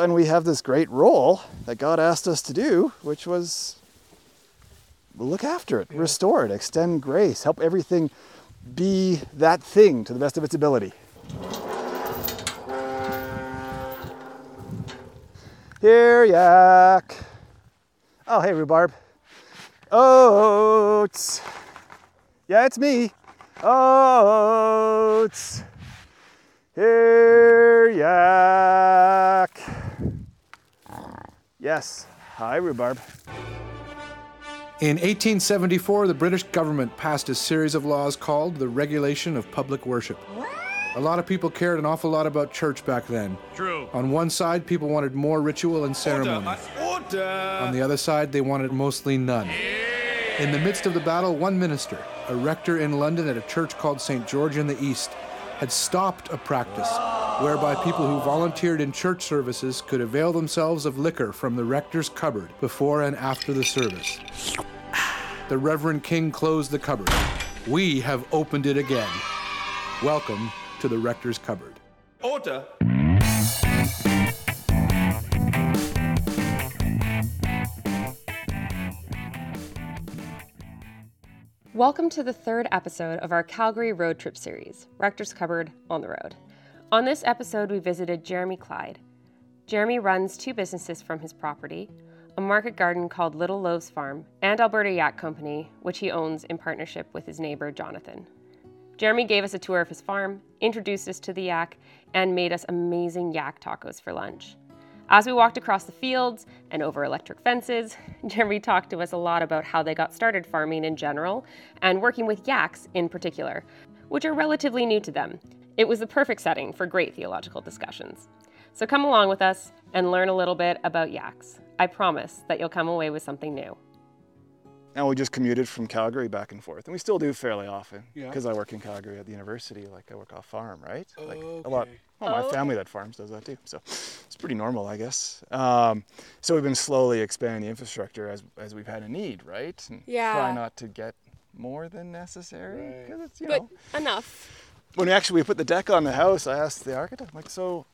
And we have this great role that God asked us to do, which was look after it, restore it, extend grace, help everything be that thing to the best of its ability. Here, yak. Oh, hey, rhubarb. Oats. Yeah, it's me. Oats. Here, yak. Yes. Hi, rhubarb. In 1874, the British government passed a series of laws called the Regulation of Public Worship. A lot of people cared an awful lot about church back then. True. On one side, people wanted more ritual and ceremony. Order. Order. On the other side, they wanted mostly none. In the midst of the battle, one minister, a rector in London at a church called St. George in the East, had stopped a practice whereby people who volunteered in church services could avail themselves of liquor from the rector's cupboard before and after the service. The Reverend King closed the cupboard. We have opened it again. Welcome to the rector's cupboard. Order. Welcome to the third episode of our Calgary road trip series, Rector's Cupboard on the Road. On this episode, we visited Jeremy Clyde. Jeremy runs two businesses from his property a market garden called Little Loaves Farm and Alberta Yak Company, which he owns in partnership with his neighbor Jonathan. Jeremy gave us a tour of his farm, introduced us to the yak, and made us amazing yak tacos for lunch. As we walked across the fields and over electric fences, Jeremy talked to us a lot about how they got started farming in general and working with yaks in particular, which are relatively new to them. It was the perfect setting for great theological discussions. So come along with us and learn a little bit about yaks. I promise that you'll come away with something new. And we just commuted from Calgary back and forth, and we still do fairly often Yeah. because I work in Calgary at the university. Like I work off farm, right? Like a Okay. lot. Well, my family that farms does that too, so it's pretty normal, I guess. Um, so we've been slowly expanding the infrastructure as as we've had a need, right? And Yeah. Try not to get more than necessary Right. because it's you But know. enough. When we actually we put the deck on the house, I asked the architect, I'm like, so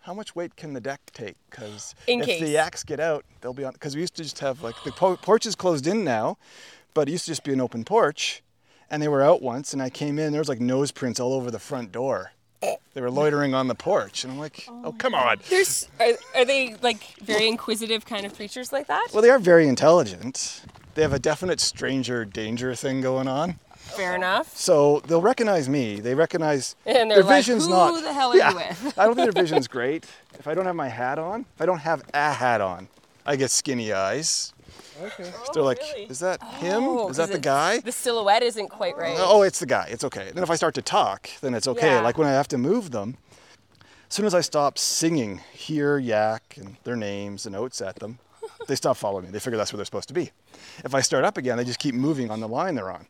how much weight can the deck take? Because if case. the yaks get out, they'll be on. Because we used to just have like the po- porch is closed in now, but it used to just be an open porch, and they were out once, and I came in, there was like nose prints all over the front door. They were loitering on the porch, and I'm like, oh, oh come on. There's are, are they like very inquisitive kind of creatures like that? Well, they are very intelligent. They have a definite stranger danger thing going on. Fair enough. So they'll recognize me. They recognize And they're their like, vision's "Who not. the hell are you with?" I don't think their vision's great. If I don't have my hat on, if I don't have a hat on, I get skinny eyes. Okay. They're like, really? is that oh, him? Oh, is that the it's- guy? The silhouette isn't quite right. Oh, it's the guy. It's okay. Then if I start to talk, then it's okay. Yeah. Like when I have to move them. As soon as I stop singing, hear yak and their names and notes at them, they stop following me. They figure that's where they're supposed to be. If I start up again, they just keep moving on the line they're on.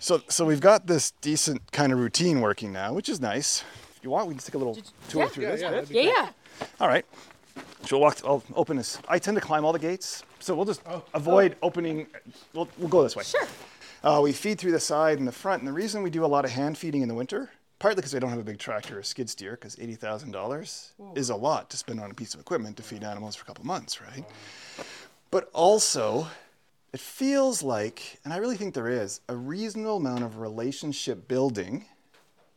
So, so we've got this decent kind of routine working now, which is nice. If you want, we can take a little tour through Yeah, this yeah, bit. that'd be yeah, yeah. All right. So we'll walk. I'll open this. I tend to climb all the gates, so we'll just Oh. avoid opening. We'll, we'll go this way. Sure. Uh, we feed through the side and the front, and the reason we do a lot of hand feeding in the winter, partly because I don't have a big tractor or skid steer, because eighty thousand dollars is a lot to spend on a piece of equipment to feed animals for a couple months, right? But also, it feels like, and I really think there is, a reasonable amount of relationship building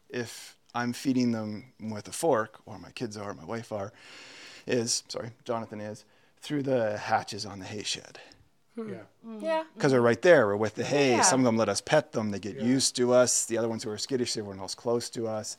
if I'm feeding them with a fork, or my kids are, or my wife are, is, sorry, Jonathan is, through the hatches on the hay shed. Hmm. Yeah. Mm. Yeah. Because they're right there. We're with the hay. Yeah. Some of them let us pet them. They get used to us. The other ones who are skittish, they weren't else close to us.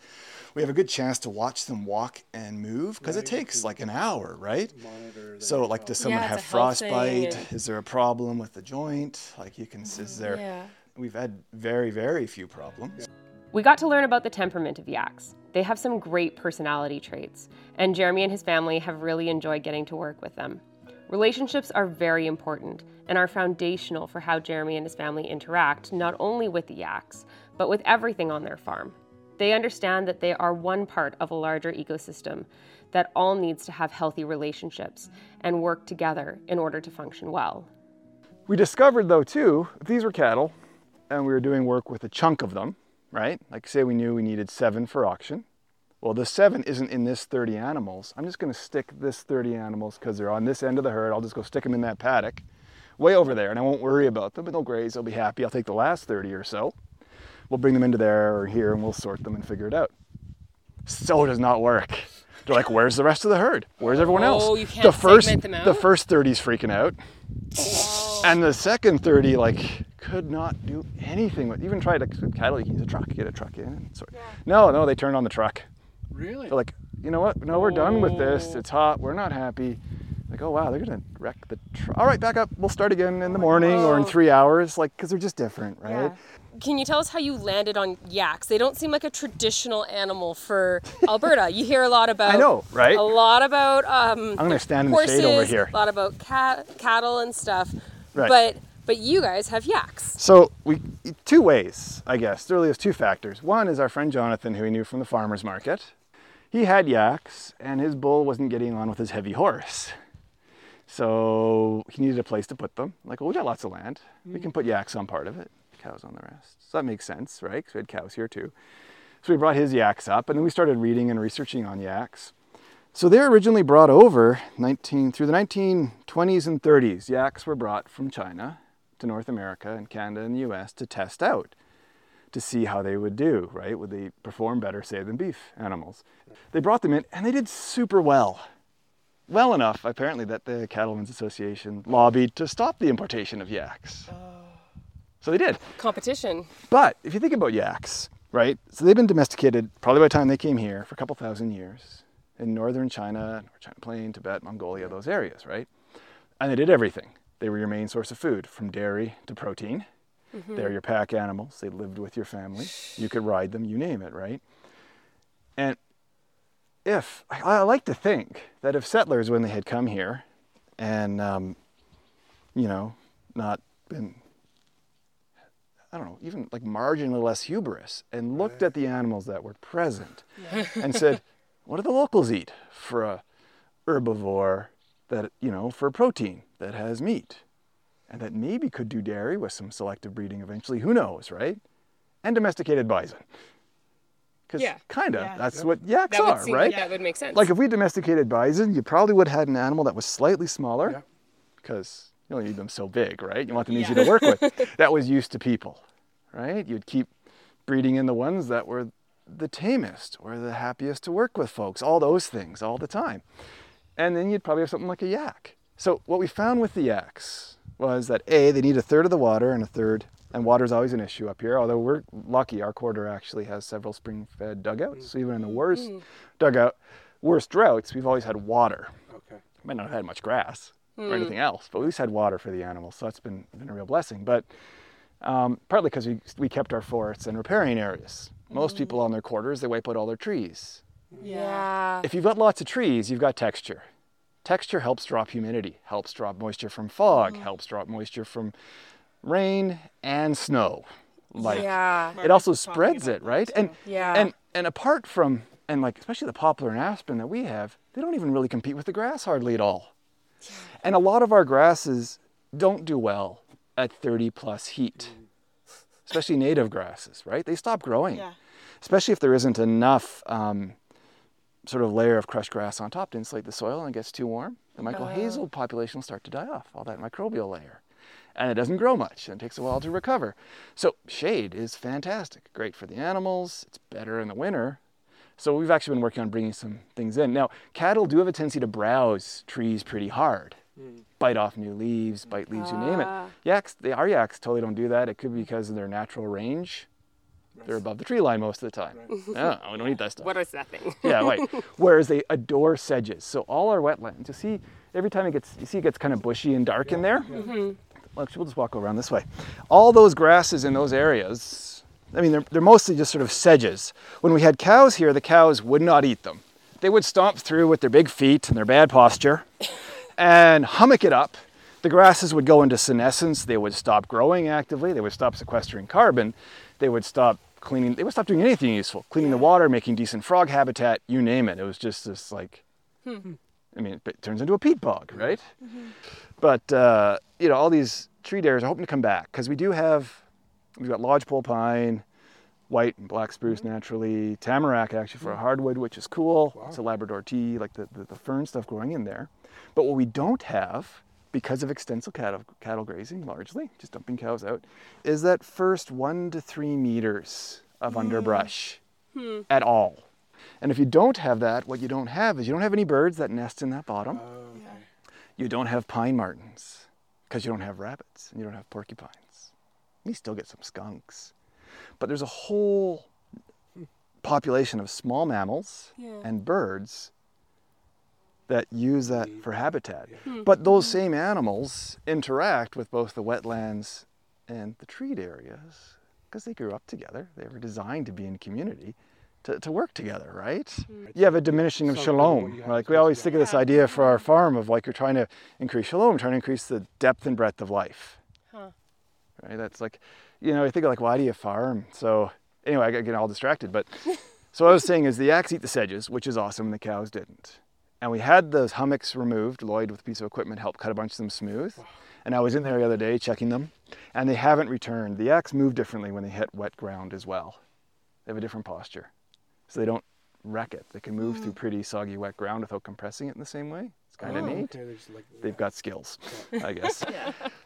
We have a good chance to watch them walk and move because it takes like an hour, right? Monitor their So, like, does someone Yeah, have a health thing frostbite? and- Is there a problem with the joint? Like, you can, is mm-hmm. there, Yeah. we've had very, very few problems. We got to learn about the temperament of yaks. They have some great personality traits, and Jeremy and his family have really enjoyed getting to work with them. Relationships are very important and are foundational for how Jeremy and his family interact not only with the yaks, but with everything on their farm. They understand that they are one part of a larger ecosystem that all needs to have healthy relationships and work together in order to function well. We discovered though too, these were cattle and we were doing work with a chunk of them, right? Like say we knew we needed seven for auction. Well, the seven isn't in this 30 animals. I'm just going to stick this 30 animals because they're on this end of the herd. I'll just go stick them in that paddock way over there and I won't worry about them, but they'll graze, they'll be happy. I'll take the last 30 or so. We'll bring them into there or here and we'll sort them and figure it out. So does not work. They're like, where's the rest of the herd? Where's everyone else? Oh, you can't the first, segment them out? the first 30's freaking out. And the second 30, like, could not do anything with, even tried to, cattle, you can use a truck, get a truck in. Sort. No, no, they turned on the truck. Really? They're like, you know what? No, we're done with this. Oh. It's hot. We're not happy. Like, oh wow, they're gonna wreck the truck. All right, back up. We'll start again in the morning or in Oh. three hours. Like, because they're just different, right? Yeah Can you tell us how you landed on yaks? They don't seem like a traditional animal for Alberta. You hear a lot about. I know, right? A lot about um, I'm gonna stand in the horses, shade over here. A lot about cat, cattle and stuff. Right. But but you guys have yaks. So we two ways, I guess. There really is two factors. One is our friend Jonathan, who we knew from the farmers market. He had yaks, and his bull wasn't getting on with his heavy horse. So he needed a place to put them. Like, well, we got lots of land. We mm. can put yaks on part of it, cows on the rest. So that makes sense, right? Because we had cows here too. So we brought his yaks up, and then we started reading and researching on yaks. So they were originally brought over 19 through the 1920s and 30s. Yaks were brought from China to North America and Canada and the US to test out to see how they would do, right? Would they perform better, say, than beef animals? They brought them in and they did super well. Well enough, apparently, that the Cattlemen's Association lobbied to stop the importation of yaks. Uh. So they did. Competition. But if you think about yaks, right? So they've been domesticated probably by the time they came here for a couple thousand years in northern China, North China Plain, Tibet, Mongolia, those areas, right? And they did everything. They were your main source of food, from dairy to protein. They're your pack animals. They lived with your family. You could ride them, you name it, right? And if I, I like to think that if settlers, when they had come here, and um, you know, not been I don't know, even like marginally less hubris and looked at the animals that were present and said, what do the locals eat for a herbivore that, you know, for a protein that has meat and that maybe could do dairy with some selective breeding eventually, who knows, right? And domesticated bison. Because Yeah. kind of, Yeah. that's what yaks That are, seem right? like that would make sense. Like if we domesticated bison, you probably would have had an animal that was slightly smaller Yeah. because you only need them so big, right? You want them easy to work with. That was used to people, right? You'd keep breeding in the ones that were the tamest or the happiest to work with folks, all those things all the time. And then you'd probably have something like a yak. So what we found with the yaks was that A, they need a third of the water and a third, and water's always an issue up here, although we're lucky our quarter actually has several spring-fed dugouts. So even in the worst mm. dugout, worst droughts, we've always had water Okay. might not have had much grass or mm. anything else, but we least had water for the animals, so that's been, been a real blessing. But um, partly because we, we kept our forests and riparian areas. Most people on their quarters, they wipe out all their trees. yeah. If you've got lots of trees, you've got texture. Texture helps drop humidity, helps drop moisture from fog, helps drop moisture from rain and snow. Like yeah. it also spreads it, right? too. And Yeah. and and apart from and like especially the poplar and aspen that we have, they don't even really compete with the grass hardly at all. And a lot of our grasses don't do well at 30 plus heat, especially native grasses, right? They stop growing, Yeah. especially if there isn't enough um, sort of layer of crushed grass on top to insulate the soil and it gets too warm. The mycorrhizal population will start to die off, all that microbial layer. And it doesn't grow much, and it takes a while to recover. So, shade is fantastic. Great for the animals, it's better in the winter. So, we've actually been working on bringing some things in. Now, cattle do have a tendency to browse trees pretty hard, bite off new leaves, bite leaves, you name it. Ah. Yaks, they, our yaks totally don't do that. It could be because of their natural range. They're above the tree line most of the time. Yeah, we don't eat that stuff What is that thing? yeah, right. Whereas they adore sedges. So all our wetlands, you see, every time it gets, you see, it gets kind of bushy and dark in there. Mm-hmm. Well, actually, we'll just walk around this way. All those grasses in those areas, I mean, they're, they're mostly just sort of sedges. When we had cows here, the cows would not eat them. They would stomp through with their big feet and their bad posture and hummock it up. The grasses would go into senescence. They would stop growing actively. They would stop sequestering carbon. They would stop cleaning. They would stop doing anything useful. Cleaning the water, making decent frog habitat, you name it. It was just this like, hmm. I mean, it turns into a peat bog, mm-hmm. right? Mm-hmm. But uh, you know, all these tree dares are hoping to come back because we do have, we've got lodgepole pine, white and black spruce mm-hmm. naturally, tamarack actually for a hardwood, which is cool. It's a Labrador tea, like the, the, the fern stuff growing in there. But what we don't have, because of extensive cattle, cattle grazing largely, just dumping cows out, is that first one to three meters of underbrush hmm. at all. And if you don't have that, what you don't have is you don't have any birds that nest in that bottom. Oh, you don't have pine martens because you don't have rabbits and you don't have porcupines. You still get some skunks. But there's a whole population of small mammals Yeah. and birds that use that for habitat. Hmm. But those same animals interact with both the wetlands and the treed areas because they grew up together. They were designed to be in community. To, to work together, right? Hmm. You have a diminishing of Something shalom. you Like we always think of this idea for our hmm. farm of like you're trying to increase shalom, trying to increase the depth and breadth of life. Huh. Right? That's like, you know, I think of like, why do you farm? So anyway, I got getting all distracted. But so what I was saying is the yaks eat the sedges, which is awesome, and the cows didn't. And we had those hummocks removed. Lloyd, with a piece of equipment, helped cut a bunch of them smooth. And I was in there the other day checking them, and they haven't returned. The yaks move differently when they hit wet ground as well. They have a different posture, so they don't wreck it. They can move through hmm. pretty soggy wet ground without compressing it in the same way. It's kind of Oh, neat. okay, there's like- They've got skills, I guess.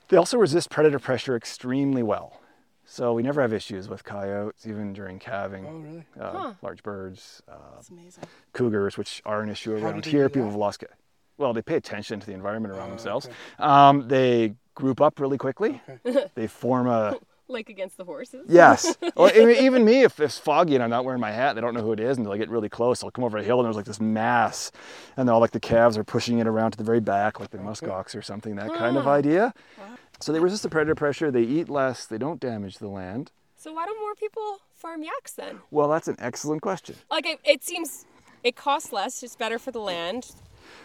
They also resist predator pressure extremely well. So we never have issues with coyotes, even during calving. Oh, really? Uh, Large birds, uh, That's amazing. cougars, which are an issue How around do they here. do People that? have lost it. Well, they pay attention to the environment around Oh, themselves. okay. Um, they group up really quickly. Okay. they form a Like against the horses? Yes. well, even me, if it's foggy and I'm not wearing my hat, they don't know who it is until I get really close. I'll come over a hill and there's like this mass, and all like the calves are pushing it around to the very back, like the muskox or something, that kind of idea. So they resist the predator pressure. They eat less. They don't damage the land. So why don't more people farm yaks then? Well, that's an excellent question. Like it, it seems it costs less, it's better for the land,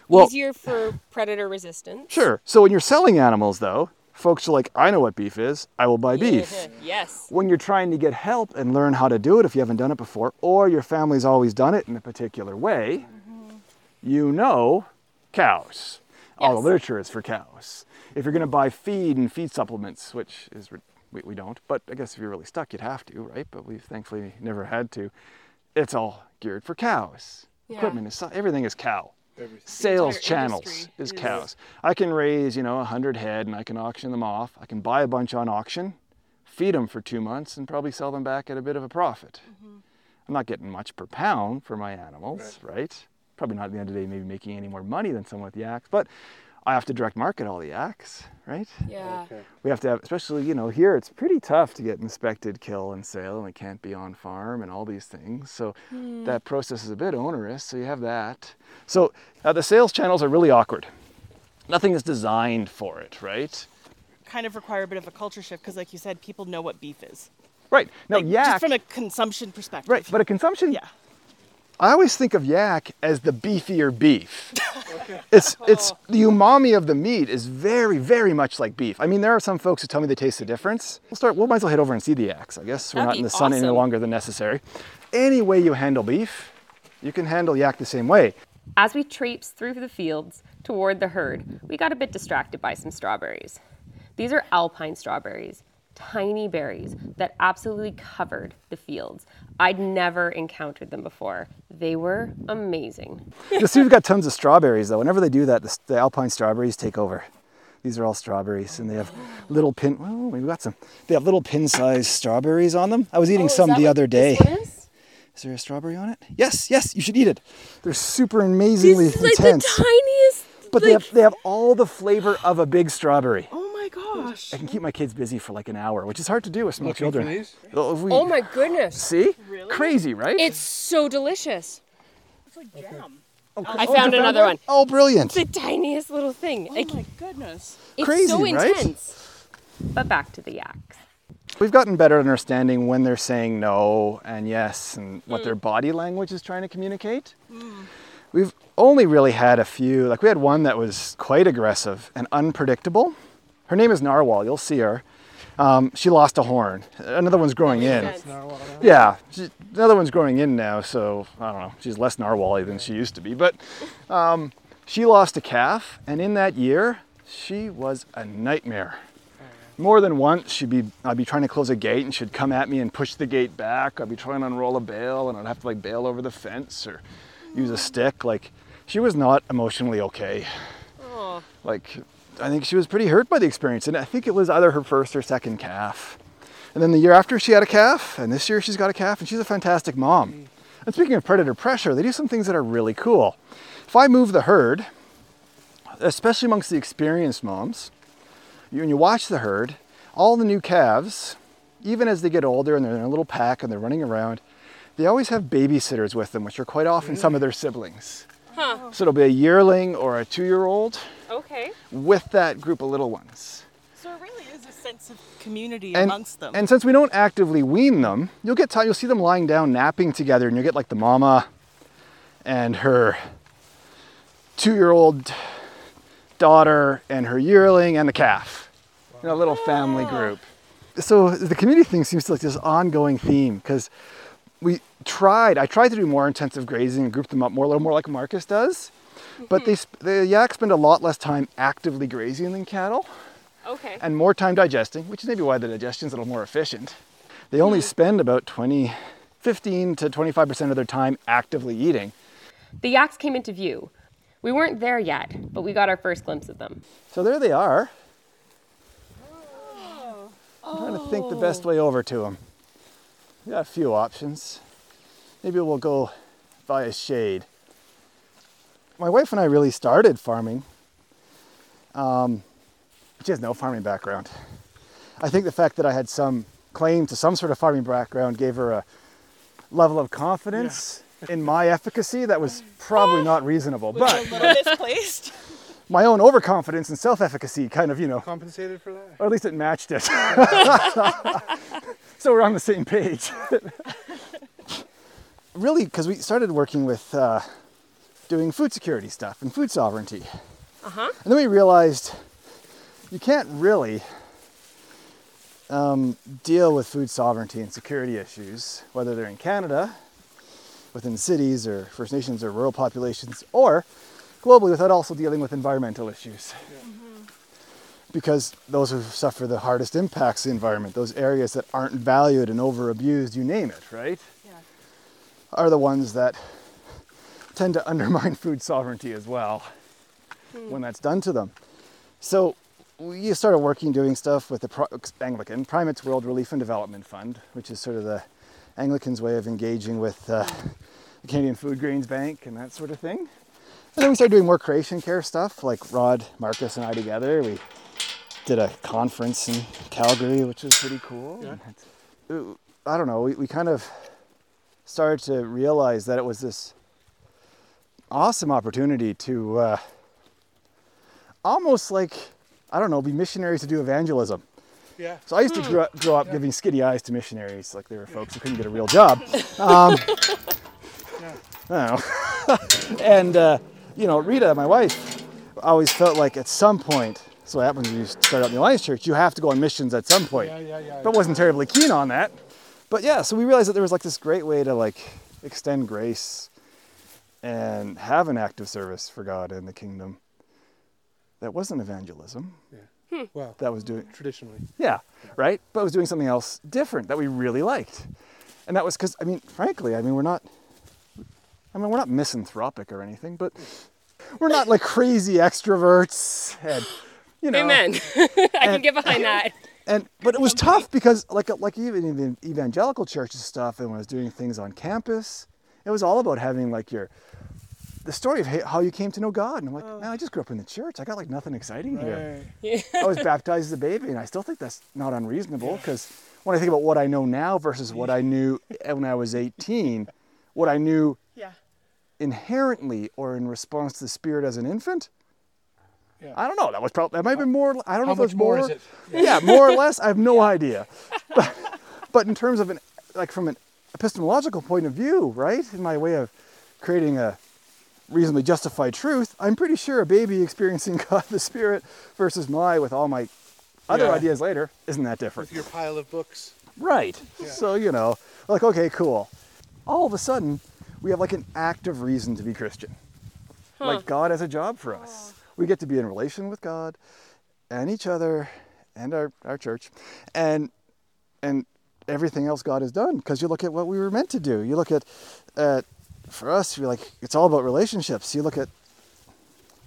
Well- easier for predator resistance. Sure. So when you're selling animals, though, folks are like, I know what beef is. I will buy beef. yes. when you're trying to get help and learn how to do it if you haven't done it before, or your family's always done it in a particular way, mm-hmm. you know cows. All the literature is for cows. If you're going to buy feed and feed supplements, which is we, we don't, but I guess if you're really stuck, you'd have to, right? But we've thankfully never had to. It's all geared for cows. Yeah. Equipment is everything is cow Everything. sales channels is is- cows. I can raise, you know, a 100 head and I can auction them off. I can buy a bunch on auction, feed them for two months, and probably sell them back at a bit of a profit. I'm not getting much per pound for my animals, right? Probably not at the end of the day, maybe making any more money than someone with yaks, but I have to direct market all the yaks, right? Yeah. Okay. We have to have, especially, you know, here it's pretty tough to get inspected, kill, and sale, and it can't be on farm and all these things. So that process is a bit onerous, so you have that. So uh, the sales channels are really awkward. Nothing is designed for it, right? Kind of require a bit of a culture shift because, like you said, people know what beef is. Right. Now, Like, yak, Just from a consumption perspective. right, but a consumption, Yeah. I always think of yak as the beefier beef. It's it's the umami of the meat is very very much like beef. I mean, there are some folks who tell me they taste the difference. We'll start. We might as well head over and see the yaks. I guess we're That'd not in the sun any longer than necessary. Any way you handle beef, you can handle yak the same way. As we traipsed through the fields toward the herd, we got a bit distracted by some strawberries. These are alpine strawberries, tiny berries that absolutely covered the fields. I'd never encountered them before. They were amazing. You'll see we've got tons of strawberries though. Whenever they do that, the, the alpine strawberries take over. These are all strawberries, and they have little pin. Well, we've got some. They have little pin-sized strawberries on them. I was eating some the other day. Is there a strawberry on it? Yes, yes, you should eat it. They're super amazingly intense. Like the tiniest. but they have they have all the flavor of a big strawberry. Oh my gosh. I can keep my kids busy for like an hour, which is hard to do with small Looking for children. these? Oh, we- Oh my goodness. See? Really? Crazy, right? It's so delicious. It's like jam. Oh, I oh, found another one. Oh, brilliant. The tiniest little thing. Oh Like, my goodness. it's Crazy, so right? intense. But back to the yaks. We've gotten better at understanding when they're saying no and yes and what mm. their body language is trying to communicate. Mm. We've only really had a few, like we had one that was quite aggressive and unpredictable. Her name is Narwhal, you'll see her. Um, she lost a horn. Another one's growing in. Yeah, she, another one's growing in now, so I don't know. She's less narwhally than she used to be. But um, she lost a calf, and in that year, she was a nightmare. more than once she'd be I'd be trying to close a gate and she'd come at me and push the gate back. I'd be trying to unroll a bale and I'd have to like bail over the fence or use a stick. Like she was not emotionally okay. Like I think she was pretty hurt by the experience and I think it was either her first or second calf. And then the year after she had a calf and this year she's got a calf and she's a fantastic mom. And speaking of predator pressure, they do some things that are really cool. If I move the herd, especially amongst the experienced moms, when you watch the herd, all the new calves, even as they get older and they're in a little pack and they're running around, they always have babysitters with them, which are quite often some of their siblings. Huh. So it'll be a yearling or a two year old Okay. with that group of little ones. so it really is a sense of community And, amongst them. and since we don't actively wean them, you'll get time, you'll see them lying down napping together, and you'll get like the mama and her two-year-old daughter and her yearling and the calf. You know, a little family ah. group. So the community thing seems to like this ongoing theme because we tried. I tried to do more intensive grazing and group them up more, a little more like Marcus does. But they, mm-hmm. the yak spend a lot less time actively grazing than cattle Okay. and more time digesting, which is maybe why the digestion's a little more efficient. They only mm-hmm. spend about 20, 15 to 25% of their time actively eating. The yaks came into view. We weren't there yet, but we got our first glimpse of them. So there they are. Oh. I'm trying to think the best way over to them. We got a few options. Maybe we'll go by a shade. My wife and I really started farming. Um, she has no farming background. I think the fact that I had some claim to some sort of farming background gave her a level of confidence in my efficacy that was probably not reasonable. a But little misplaced. my own overconfidence and self-efficacy kind of, you know, Compensated for that? or at least it matched it. so we're on the same page. Really, because we started working with uh, doing food security stuff and food sovereignty. Uh huh. And then we realized you can't really um, deal with food sovereignty and security issues, whether they're in Canada, within cities or First Nations or rural populations, or globally without also dealing with environmental issues. Because those who suffer the hardest impacts the environment, those areas that aren't valued and over abused, you name it, right? Are the ones that tend to undermine food sovereignty as well when that's done to them. So we started working doing stuff with the Pro- Anglican Primates World Relief and Development Fund, which is sort of the Anglicans' way of engaging with uh, the Canadian Foodgrains Bank and that sort of thing. And then we started doing more creation care stuff, like Rod, Marcus, and I together. We did a conference in Calgary, which was pretty cool. Yeah. Uh, I don't know, we, we kind of started to realize that it was this awesome opportunity to uh, almost like, I don't know, be missionaries to do evangelism. Yeah. So I used to grow, grow up giving skitty eyes to missionaries, like they were folks who couldn't get a real job. Um, know. and, uh, you know, Rita, my wife, always felt like at some point, so what happens when you start out in the Alliance Church, you have to go on missions at some point Yeah, yeah, yeah. but wasn't terribly keen on that. But yeah, so we realized that there was like this great way to like extend grace and have an active service for God in the kingdom that wasn't evangelism. Yeah. Hmm. Well, That was doing traditionally. yeah, right? But was doing something else different that we really liked. And that was because I mean, frankly, I mean we're not I mean we're not misanthropic or anything, but we're not like crazy extroverts and you know Amen. I can get behind that. And but it was tough because like like even in the evangelical churches stuff and when I was doing things on campus, it was all about having like your the story of how you came to know God. And I'm like, oh. man, I just grew up in the church. I got like nothing exciting here. Right. I was baptized as a baby, and I still think that's not unreasonable because when I think about what I know now versus what I knew when I was 18, what I knew Yeah. inherently or in response to the Spirit as an infant, Yeah. I don't know. That was probably that might have been more. I don't How know if much it's more more. is it? Yeah, more or less. I have no idea. But, but in terms of an like from an epistemological point of view, right? In my way of creating a reasonably justified truth, I'm pretty sure a baby experiencing God the Spirit versus my with all my other Yeah. ideas later isn't that different. With your pile of books. Right. So, you know, like, okay, cool. All of a sudden, we have like an active reason to be Christian. Like, God has a job for us. We get to be in relation with God and each other and our, our church, and and everything else God has done. Because you look at what we were meant to do. You look at, at for us, you're like it's all about relationships. You look at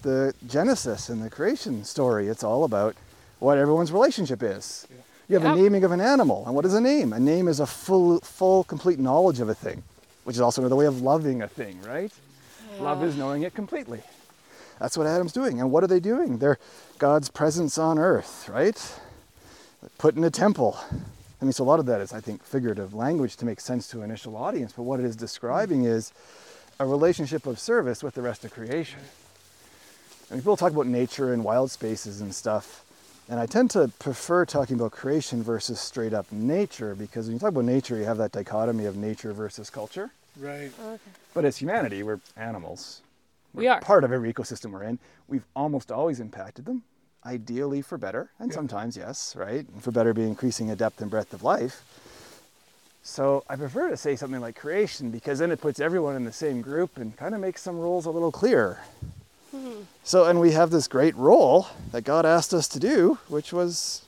the Genesis and the creation story. It's all about what everyone's relationship is. You have Yep. a naming of an animal, and what is a name? A name is a full, full, complete knowledge of a thing, which is also another way of loving a thing, right? Love is knowing it completely. That's what Adam's doing. And what are they doing? They're God's presence on earth, right? Put in a temple. I mean, so a lot of that is, I think, figurative language to make sense to an initial audience. But what it is describing is a relationship of service with the rest of creation. I mean, people talk about nature and wild spaces and stuff. And I tend to prefer talking about creation versus straight up nature because when you talk about nature, you have that dichotomy of nature versus culture. Right. Oh, but as humanity, we're animals. We are. Part of every ecosystem we're in. We've almost always impacted them, ideally for better, and sometimes, yes, right? And for better being increasing a depth and breadth of life. So I prefer to say something like creation because then it puts everyone in the same group and kind of makes some roles a little clearer. Hmm. So, and we have this great role that God asked us to do, which was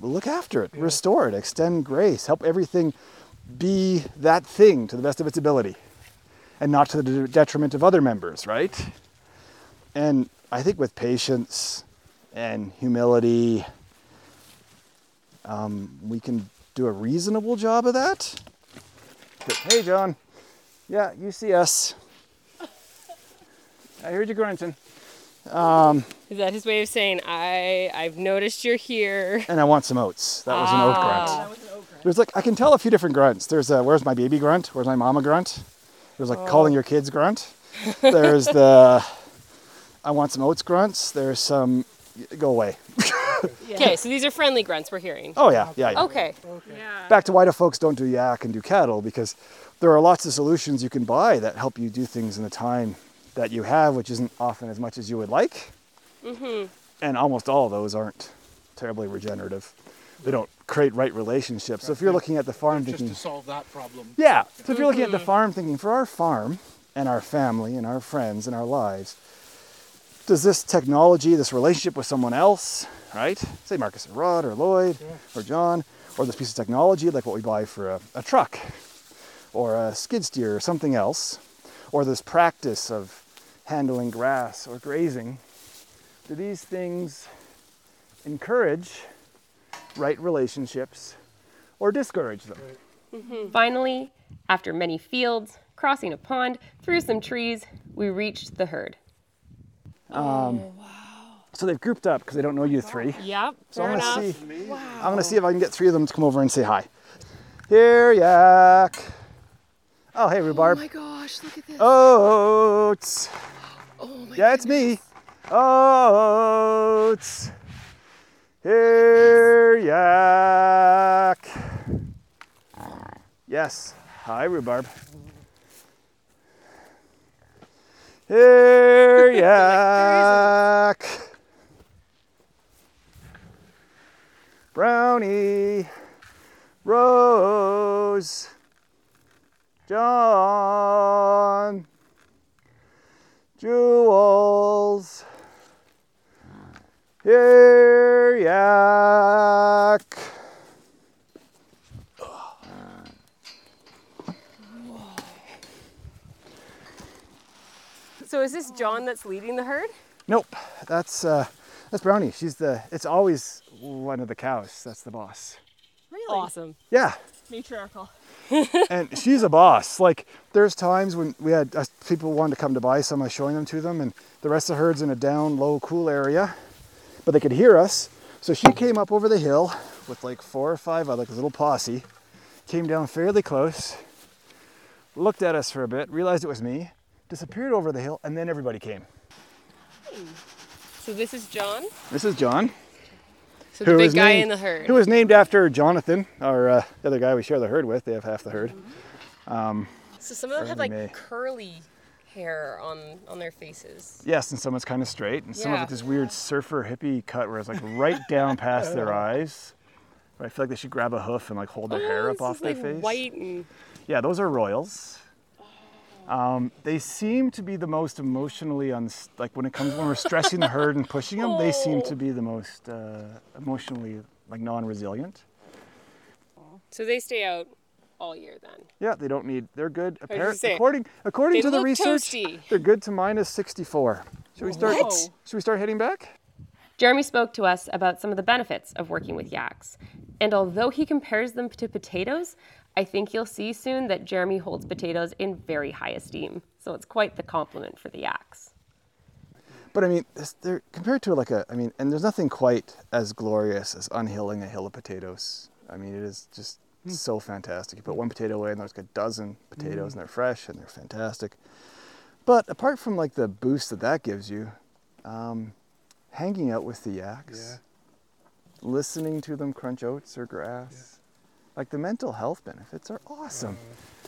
look after it, restore it, extend grace, help everything be that thing to the best of its ability and not to the detriment of other members, right? And I think with patience and humility, um, we can do a reasonable job of that. But, hey, John. Yeah, you see us. I heard you grunting. Is that his way of saying I I've noticed you're here? And I want some oats. That was an oat grunt. There's like I can tell a few different grunts. There's a where's my baby grunt? Where's my mama grunt? There's like oh. calling your kids grunt. There's the I want some oats grunts. There's some go away. Okay, so these are friendly grunts we're hearing. Oh yeah, yeah, yeah. Okay. Yeah. Back to why do folks don't do yak and do cattle because there are lots of solutions you can buy that help you do things in the time that you have, which isn't often as much as you would like. Mm-hmm. And almost all of those aren't terribly regenerative. They don't create right relationships. So if you're looking at the farm Just thinking, to solve that problem. Yeah. So if you're looking at the farm thinking for our farm and our family and our friends and our lives, does this technology, this relationship with someone else, right? Say Marcus and Rod or Lloyd or John, or this piece of technology like what we buy for a, a truck or a skid steer or something else, or this practice of handling grass or grazing, do these things encourage right relationships or discourage them? Finally, after many fields, crossing a pond, through some trees, we reached the herd. Um, oh, wow. So they've grouped up because they don't know you three. Yep. So Fair I'm gonna see. I'm gonna see if I can get three of them to come over and say hi. Here, yak. Oh, hey, rhubarb. Oh my gosh, look at this. Oats. Oh my Yeah, it's me. Oats. Here, yak. Yes. Hi, rhubarb. Here, yak. Brownie. Rose. John. Jewels. Here, yak. So is this John that's leading the herd? Nope, that's uh, that's Brownie. She's the. It's always one of the cows. That's the boss. Really? Awesome. Yeah, Matriarchal. and she's a boss. Like there's times when we had uh, people wanted to come to buy some. I was showing them to them, and the rest of the herd's in a down, low, cool area, but they could hear us. So she came up over the hill with like four or five other, like a little posse, came down fairly close, looked at us for a bit, realized it was me, disappeared over the hill, and then everybody came. So this is John. This is John. So the big guy named- in the herd. Who was named after Jonathan, our uh, the other guy we share the herd with. They have half the herd. so some of them have like May. curly hair on on their faces. Yes, and someone's kind of straight, and some of Yeah. it this weird surfer hippie cut where it's like right down past their eyes. Where I feel like they should grab a hoof and like hold their hair Oh, up this off is their like face. white and Yeah, those are royals. Um, they seem to be the most emotionally on like when it comes when we're stressing the herd and pushing them. They seem to be the most uh, emotionally like non-resilient. So they stay out all year then. Yeah, they don't need. They're good. you Appar- according according They to the research, toasty. they're good to minus 64. Should we start? What? Should we start heading back? Jeremy spoke to us about some of the benefits of working with yaks. And although he compares them to potatoes, I think you'll see soon that Jeremy holds potatoes in very high esteem. So it's quite the compliment for the yaks. But I mean, this- they're compared to like a. I mean, and there's nothing quite as glorious as unhilling a hill of potatoes. I mean, it is just so fantastic. You put one potato away, and there's like a dozen potatoes, and they're fresh and they're fantastic. But apart from like the boost that that gives you, um, hanging out with the yaks, listening to them crunch oats or grass, like the mental health benefits are awesome.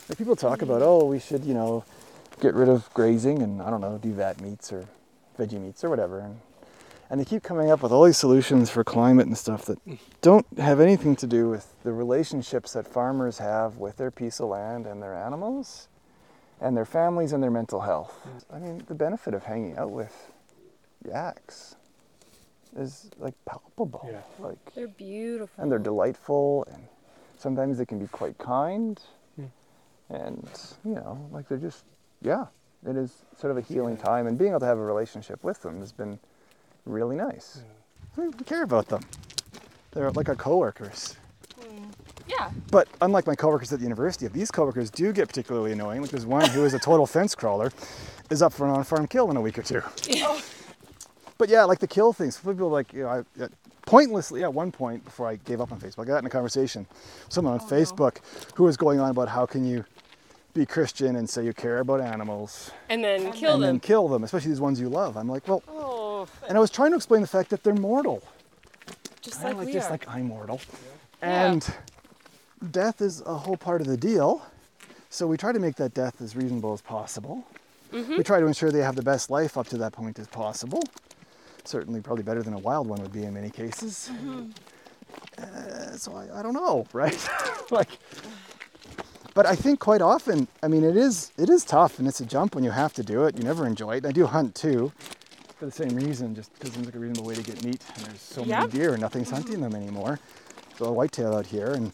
Like people talk about, oh, we should, you know, get rid of grazing and I don't know, do vat meats or veggie meats or whatever. And, and they keep coming up with all these solutions for climate and stuff that don't have anything to do with the relationships that farmers have with their piece of land and their animals and their families and their mental health. I mean, the benefit of hanging out with yaks is like palpable. Yeah. Like They're beautiful. and they're delightful and sometimes they can be quite kind hmm. and you know like they're just yeah it is sort of a healing time and being able to have a relationship with them has been really nice. We we care about them. They're like our coworkers. Hmm. Yeah. but unlike my coworkers at the university these coworkers do get particularly annoying. Like there's one who is a total fence crawler is up for an on-farm kill in a week or two. Yeah. Oh. but yeah, like the kill things. People like, you know, I, pointlessly at one point before I gave up on Facebook, I got in a conversation with someone on oh, Facebook who was going on about how can you be Christian and say you care about animals And then kill and them. And then kill them, especially these ones you love. I'm like, well, Oh, and I was trying to explain the fact that they're mortal, just kind like, like we just are. like I'm mortal, and death is a whole part of the deal. So we try to make that death as reasonable as possible. Mm-hmm. We try to ensure they have the best life up to that point as possible. Certainly, probably better than a wild one would be in many cases. Uh, so I, I don't know, right? like, but I think quite often, I mean, it is it is tough and it's a jump when you have to do it. You never enjoy it. I do hunt too, for the same reason, just because it seems like a reasonable way to get meat. And there's so many deer, and nothing's hunting them anymore. So a whitetail out here, and,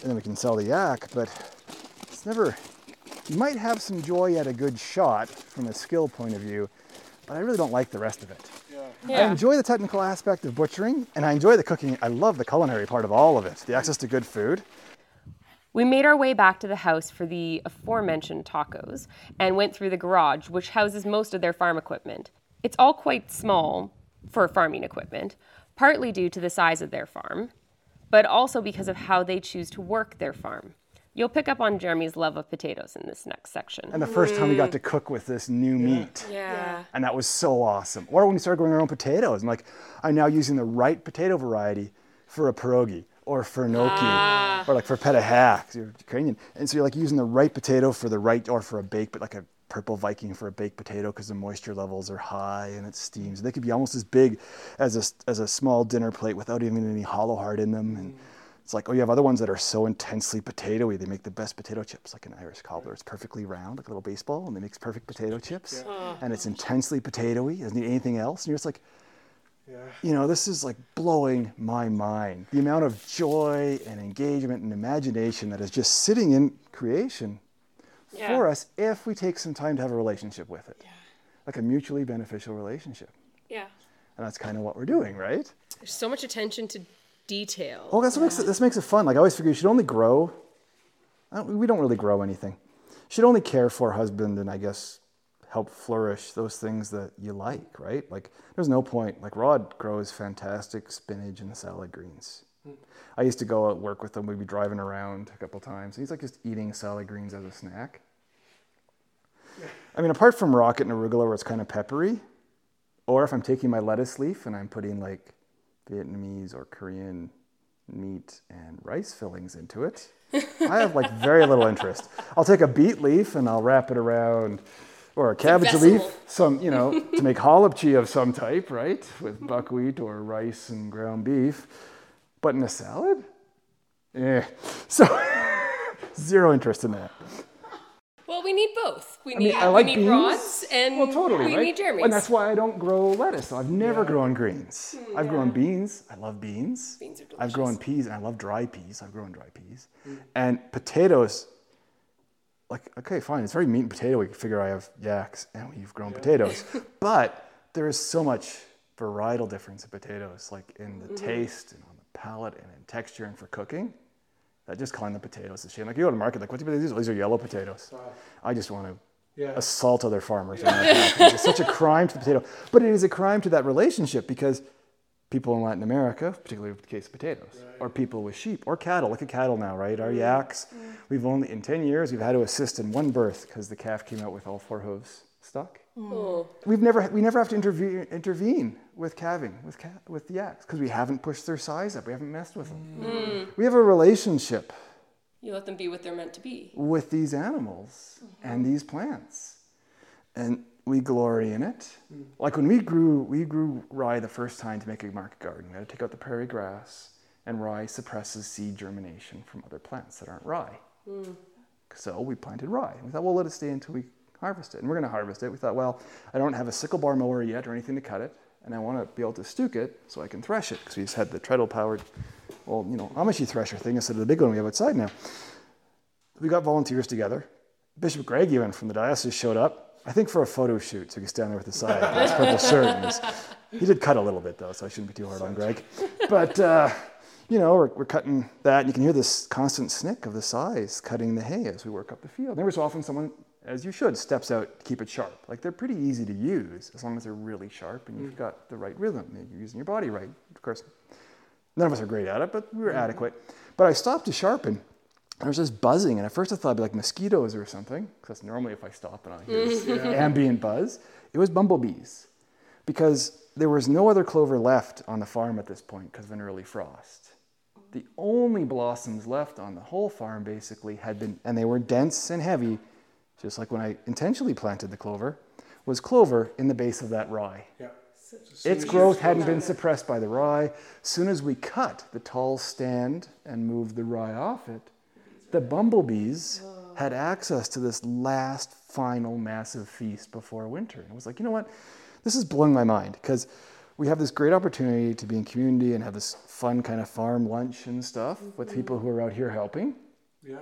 and then we can sell the yak. But it's never. You might have some joy at a good shot from a skill point of view, but I really don't like the rest of it. I enjoy the technical aspect of butchering, and I enjoy the cooking. I love the culinary part of all of it, the access to good food. We made our way back to the house for the aforementioned tacos and went through the garage, which houses most of their farm equipment. It's all quite small for farming equipment, partly due to the size of their farm, but also because of how they choose to work their farm. You'll pick up on Jeremy's love of potatoes in this next section. And the first time we got to mm. cook with this new meat. yeah. And that was so awesome. Or when we started growing our own potatoes, I'm like, I'm now using the right potato variety for a pierogi or for gnocchi ah. or like for peta hack, you're Ukrainian. And so you're like using the right potato for the right, or for a baked, but like a purple Viking for a baked potato because the moisture levels are high and it steams. They could be almost as big as a, as a small dinner plate without even any hollow heart in them. And mm. It's like, oh, you have other ones that are so intensely potatoy. They make the best potato chips, like an Irish cobbler. It's perfectly round, like a little baseball, and they make perfect potato chips. And it's intensely potatoy. Doesn't need anything else. And you're just like, yeah. you know, this is like blowing my mind. The amount of joy and engagement and imagination that is just sitting in creation for us if we take some time to have a relationship with it. Like a mutually beneficial relationship. Yeah. And that's kind of what we're doing, right? There's so much attention to detail. Well, that's what makes it, this makes it fun. Like I always figure you should only grow. Don't, we don't really grow anything. You should only care for husband and I guess help flourish those things that you like, right? Like there's no point. Like Rod grows fantastic spinach and salad greens. Hmm. I used to go out work with him. We'd be driving around a couple times. And He's like just eating salad greens as a snack. I mean, apart from rocket and arugula, where it's kind of peppery, or if I'm taking my lettuce leaf and I'm putting like Vietnamese or Korean meat and rice fillings into it, I have like very little interest. I'll take a beet leaf and I'll wrap it around, or a cabbage leaf, some you know, to make halapchi of some type, right, with buckwheat or rice and ground beef. But in a salad, eh. So zero interest in that. We need both. We I need mean, I like we need beans. rods and well, totally, we right? need Jeremy's. And that's why I don't grow lettuce. So I've never grown greens. Hmm, I've grown beans. I love beans. Beans are delicious. I've grown peas, and I love dry peas. I've grown dry peas, hmm. and potatoes. Like, okay, fine. It's very meat and potato. We can figure I have yaks and we've grown potatoes, but there is so much varietal difference in potatoes, like in the mm-hmm. taste and on the palate and in texture and for cooking. That just calling them potatoes is a shame. Like you go to the market, like what do you these? Oh, these are yellow potatoes. I just want to Yeah. assault other farmers. happens. It's such a crime to the potato, but it is a crime to that relationship because people in Latin America, particularly with the case of potatoes, or people with sheep or cattle. Look at cattle now, right? Our mm. yaks. Mm. We've only in ten years we've had to assist in one birth because the calf came out with all four hooves stuck. Oh, We've never we never have to intervene intervene with calving with cat, with the yaks because we haven't pushed their size up. We haven't messed with them. Hmm. We have a relationship you let them be what they're meant to be. with these animals and these plants. And we glory in it. Hmm. Like when we grew we grew rye the first time to make a market garden. We had to take out the prairie grass and rye suppresses seed germination from other plants that aren't rye. So we planted rye. We thought, well, let it stay until we harvest it. And we're going to harvest it. We thought, well, I don't have a sickle bar mower yet or anything to cut it, and I want to be able to stook it so I can thresh it because we just had the treadle powered, well, you know, Amishi thresher thing instead of the big one we have outside now. We got volunteers together. Bishop Greg even from the diocese showed up. I think for a photo shoot, so he could stand there with his side, his purple shirt. And his, he did cut a little bit though, so I shouldn't be too hard on Greg. But uh, you know, we're, we're cutting that, and you can hear this constant snick of the scythe cutting the hay as we work up the field. And every so often, someone, as you should, steps out to keep it sharp. Like they're pretty easy to use as long as they're really sharp and you've hmm. got the right rhythm. and You're using your body right. Of course, none of us are great at it, but we were hmm. adequate. But I stopped to sharpen. There was this buzzing, and at first I thought it'd be like mosquitoes or something, because that's normally if I stop and I hear this ambient buzz. It was bumblebees, because there was no other clover left on the farm at this point because of an early frost. The only blossoms left on the whole farm basically had been, and they were dense and heavy, just like when I intentionally planted the clover, was clover in the base of that rye. Yeah. Its growth hadn't been suppressed by the rye. As soon as we cut the tall stand and moved the rye off it, the bumblebees had access to this last final massive feast before winter. And it was like, you know what? This is blowing my mind because we have this great opportunity to be in community and have this fun kind of farm lunch and stuff with people who are out here helping Yeah.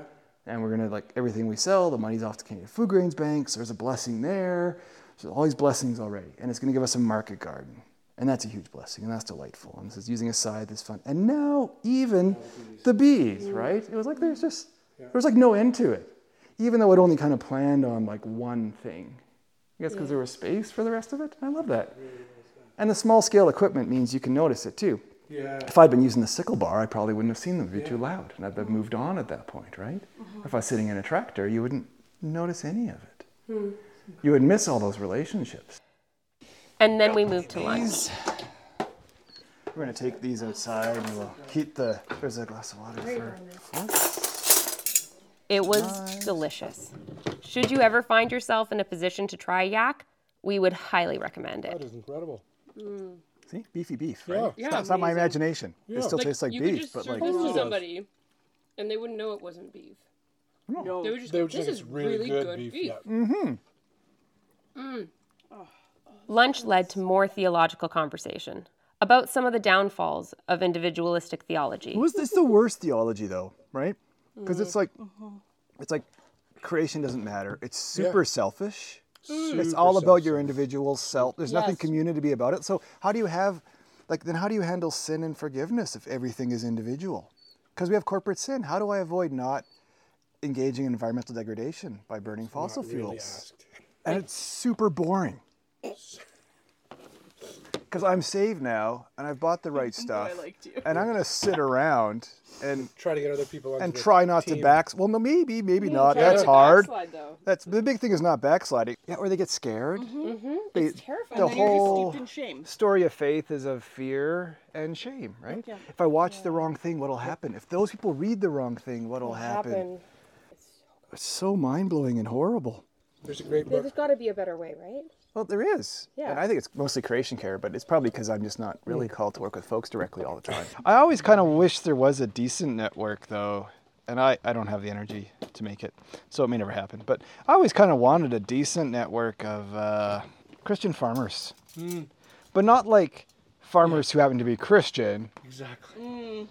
And we're gonna like everything we sell, the money's off to Canadian Foodgrains Bank. So there's a blessing there. So all these blessings already, and it's gonna give us a market garden, and that's a huge blessing, and that's delightful. And this is using a scythe is fun, and now even the bees, right? It was like there's just there was like no end to it, even though it only kind of planned on like one thing. I guess because there was space for the rest of it. I love that. And the small scale equipment means you can notice it too. Yeah. If I'd been using the sickle bar, I probably wouldn't have seen them. It'd be too loud, and I'd have mm-hmm. moved on at that point, right? Mm-hmm. If I was sitting in a tractor, you wouldn't notice any of it. Hmm. You would miss all those relationships. And then we moved to lunch. We're going to take these outside, and we'll heat the. There's a glass of water for. It was delicious. Should you ever find yourself in a position to try yak, we would highly recommend it. That is incredible. Hmm. See, beefy beef, Yeah. right? Yeah, it's, not, it's not my amazing. imagination. It still tastes like you could beef, just but like this Totally to somebody, and they wouldn't know it wasn't beef. No. They would just They would just "This is it's really, good, beef. Yeah. Mm-hmm. Mm. Lunch led to more theological conversation about some of the downfalls of individualistic theology. Was this the worst theology though, right? Because it's mm. like, mm-hmm. it's like creation doesn't matter. It's super selfish. It's all about your individual self. There's nothing community to be about it. So how do you have, like, then how do you handle sin and forgiveness if everything is individual? Because we have corporate sin. How do I avoid not engaging in environmental degradation by burning fossil Not really fuels? asked. And it's super boring. Because I'm saved now, and I've bought the right stuff, liked you. and I'm gonna sit around and Try to get other people onto and the try not to team. back. Well, no, maybe, maybe not. Try That's hard. backslide, though. That's the big thing is not backsliding. Yeah, or they get scared. Mm-hmm. They- It's terrifying. The And then you're just whole steeped in shame. story of faith is of fear and shame, right? Yeah. If I watch the wrong thing, what'll happen? If those people read the wrong thing, what'll happen? It's so mind blowing and horrible. There's a great book. There's got to be a better way, right? Well, there is. Yeah. And I think it's mostly creation care, but it's probably because I'm just not hmm. really called to work with folks directly all the time. I always kind of wish there was a decent network, though, and I, I don't have the energy to make it, so it may never happen. But I always kind of wanted a decent network of uh, Christian farmers, hmm. but not like farmers who happen to be Christian, Exactly. Hmm.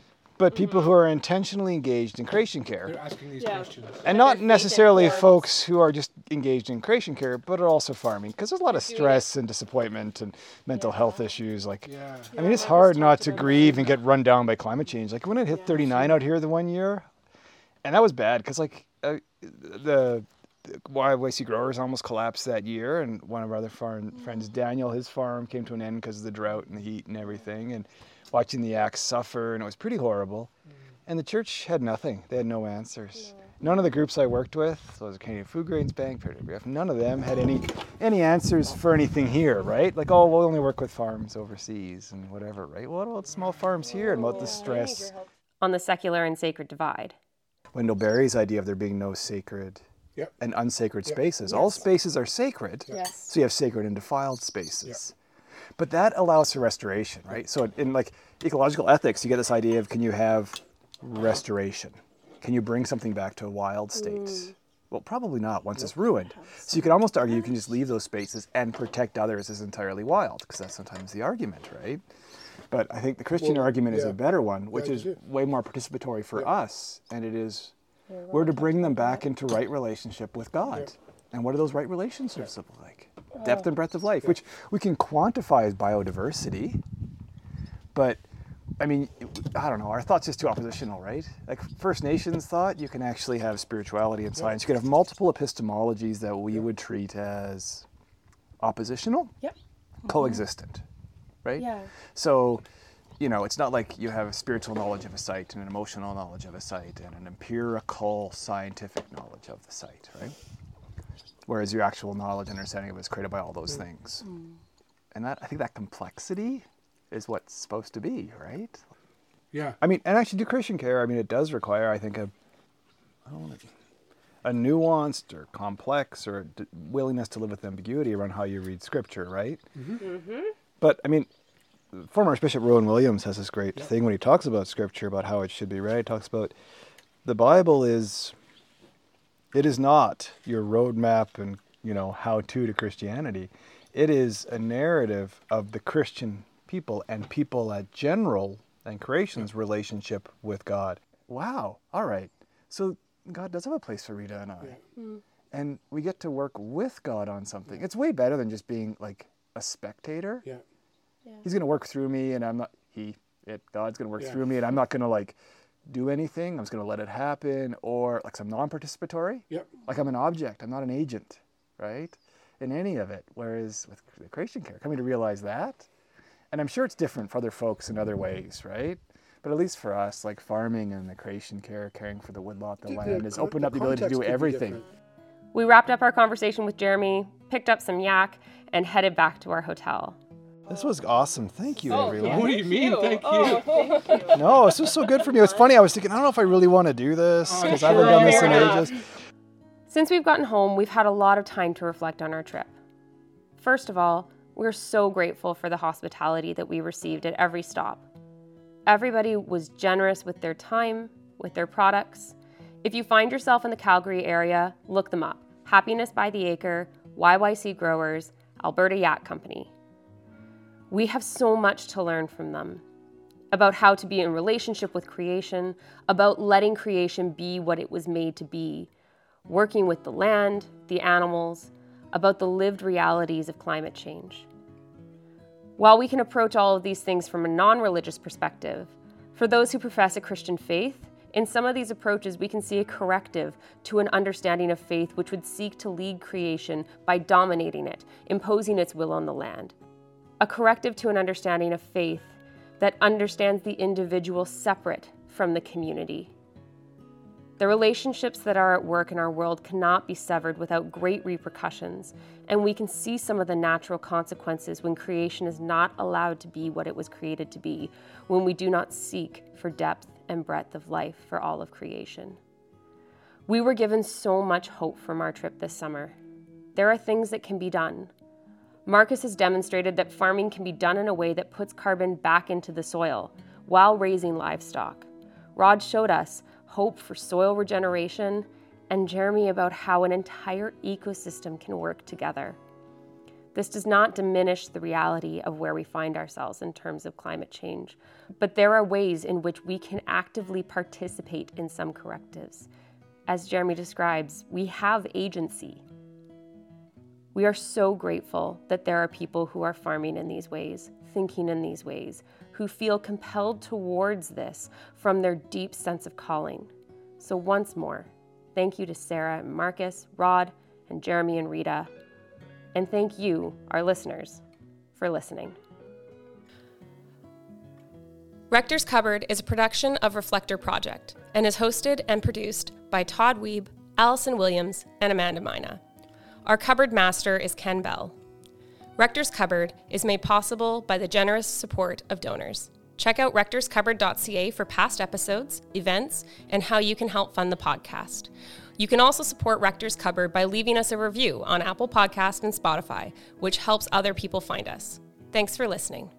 But people who are intentionally engaged in creation care. They're asking these Yeah. questions. and not necessarily folks who are just engaged in creation care, but are also farming because there's a lot of stress and disappointment and mental health issues. Like, Yeah. I mean, it's hard not to grieve and get run down by climate change. Like when it hit 39 out here the one year, and that was bad because like uh, the the YYC growers almost collapsed that year, and one of our other farm friends, Daniel, his farm came to an end because of the drought and the heat and everything, and watching the axe suffer, and it was pretty horrible. And the church had nothing; they had no answers. None of the groups I worked with, so it was Canadian Foodgrains Bank, PWF, none of them had any any answers for anything here, right? Like, oh, we'll only work with farms overseas and whatever, right? What about small farms here and about the stress? On the secular and sacred divide. Wendell Berry's idea of there being no sacred Yep. and unsacred spaces. All spaces are sacred. Yes. So you have sacred and defiled spaces. But that allows for restoration, right? So in like ecological ethics, you get this idea of can you have restoration? Can you bring something back to a wild state? Well, probably not once it's ruined. So you could almost argue you can just leave those spaces and protect others as entirely wild, because that's sometimes the argument, right? But I think the Christian Well, argument is a better one, which Yeah, is yeah. way more participatory for us, and it is we're to bring them back into right relationship with God. And what do those right relationships look like? Depth and breadth of life, which we can quantify as biodiversity. But I mean, I don't know. Our thought's just too oppositional, right? Like First Nations thought, you can actually have spirituality and science. You can have multiple epistemologies that we would treat as oppositional, Yep. Mm-hmm. coexistent, right? Yeah. So, you know, it's not like you have a spiritual knowledge of a site and an emotional knowledge of a site and an empirical scientific knowledge of the site, right? Whereas your actual knowledge and understanding of it is created by all those mm. things. Mm. And that I think that complexity is what's supposed to be, right? Yeah. I mean, and actually do Christian care, I mean, it does require, I think, a, I don't know, a nuanced or complex or d- willingness to live with ambiguity around how you read scripture, right? Mm-hmm. mm-hmm. But I mean, former Archbishop Rowan Williams has this great thing when he talks about scripture about how it should be read. He talks about the Bible is, it is not your roadmap and you know how to to Christianity. It is a narrative of the Christian people and people at general and creation's relationship with God. Wow. All right. So God does have a place for Rita and I. Hmm. And we get to work with God on something. It's way better than just being like a spectator. Yeah. He's going to work through me and I'm not he it God's going to work Yeah. through me and I'm not going to like do anything. I'm just going to let it happen or like I'm non-participatory. Yep. Like I'm an object. I'm not an agent, right? In any of it. Whereas with the creation care, coming to realize that, and I'm sure it's different for other folks in other ways, right? But at least for us, like farming and the creation care, caring for the woodlot, the, The- the land, has con- opened up the ability to do everything. We wrapped up our conversation with Jeremy, picked up some yak, and headed back to our hotel. This was awesome. Thank you, oh, everyone. What do you mean? Thank you. Oh, No, this was so good for me. It was funny. I was thinking, I don't know if I really want to do this oh, because I haven't done this in ages. Since we've gotten home, we've had a lot of time to reflect on our trip. First of all, we're so grateful for the hospitality that we received at every stop. Everybody was generous with their time, with their products. If you find yourself in the Calgary area, look them up Happiness by the Acre, YYC Growers, Alberta Yak Company. We have so much to learn from them about how to be in relationship with creation, about letting creation be what it was made to be, working with the land, the animals, about the lived realities of climate change. While we can approach all of these things from a non religious perspective, for those who profess a Christian faith, in some of these approaches we can see a corrective to an understanding of faith which would seek to lead creation by dominating it, imposing its will on the land. A corrective to an understanding of faith that understands the individual separate from the community. The relationships that are at work in our world cannot be severed without great repercussions, and we can see some of the natural consequences when creation is not allowed to be what it was created to be, when we do not seek for depth and breadth of life for all of creation. We were given so much hope from our trip this summer. There are things that can be done. Marcus has demonstrated that farming can be done in a way that puts carbon back into the soil while raising livestock. Rod showed us hope for soil regeneration, and Jeremy about how an entire ecosystem can work together. This does not diminish the reality of where we find ourselves in terms of climate change, but there are ways in which we can actively participate in some correctives. As Jeremy describes, we have agency. We are so grateful that there are people who are farming in these ways, thinking in these ways, who feel compelled towards this from their deep sense of calling. So, once more, thank you to Sarah and Marcus, Rod, and Jeremy and Rita. And thank you, our listeners, for listening. Rector's Cupboard is a production of Reflector Project and is hosted and produced by Todd Weeb, Allison Williams, and Amanda Mina. Our cupboard master is Ken Bell. Rector's Cupboard is made possible by the generous support of donors. Check out rectorscupboard.ca for past episodes, events, and how you can help fund the podcast. You can also support Rector's Cupboard by leaving us a review on Apple Podcast and Spotify, which helps other people find us. Thanks for listening.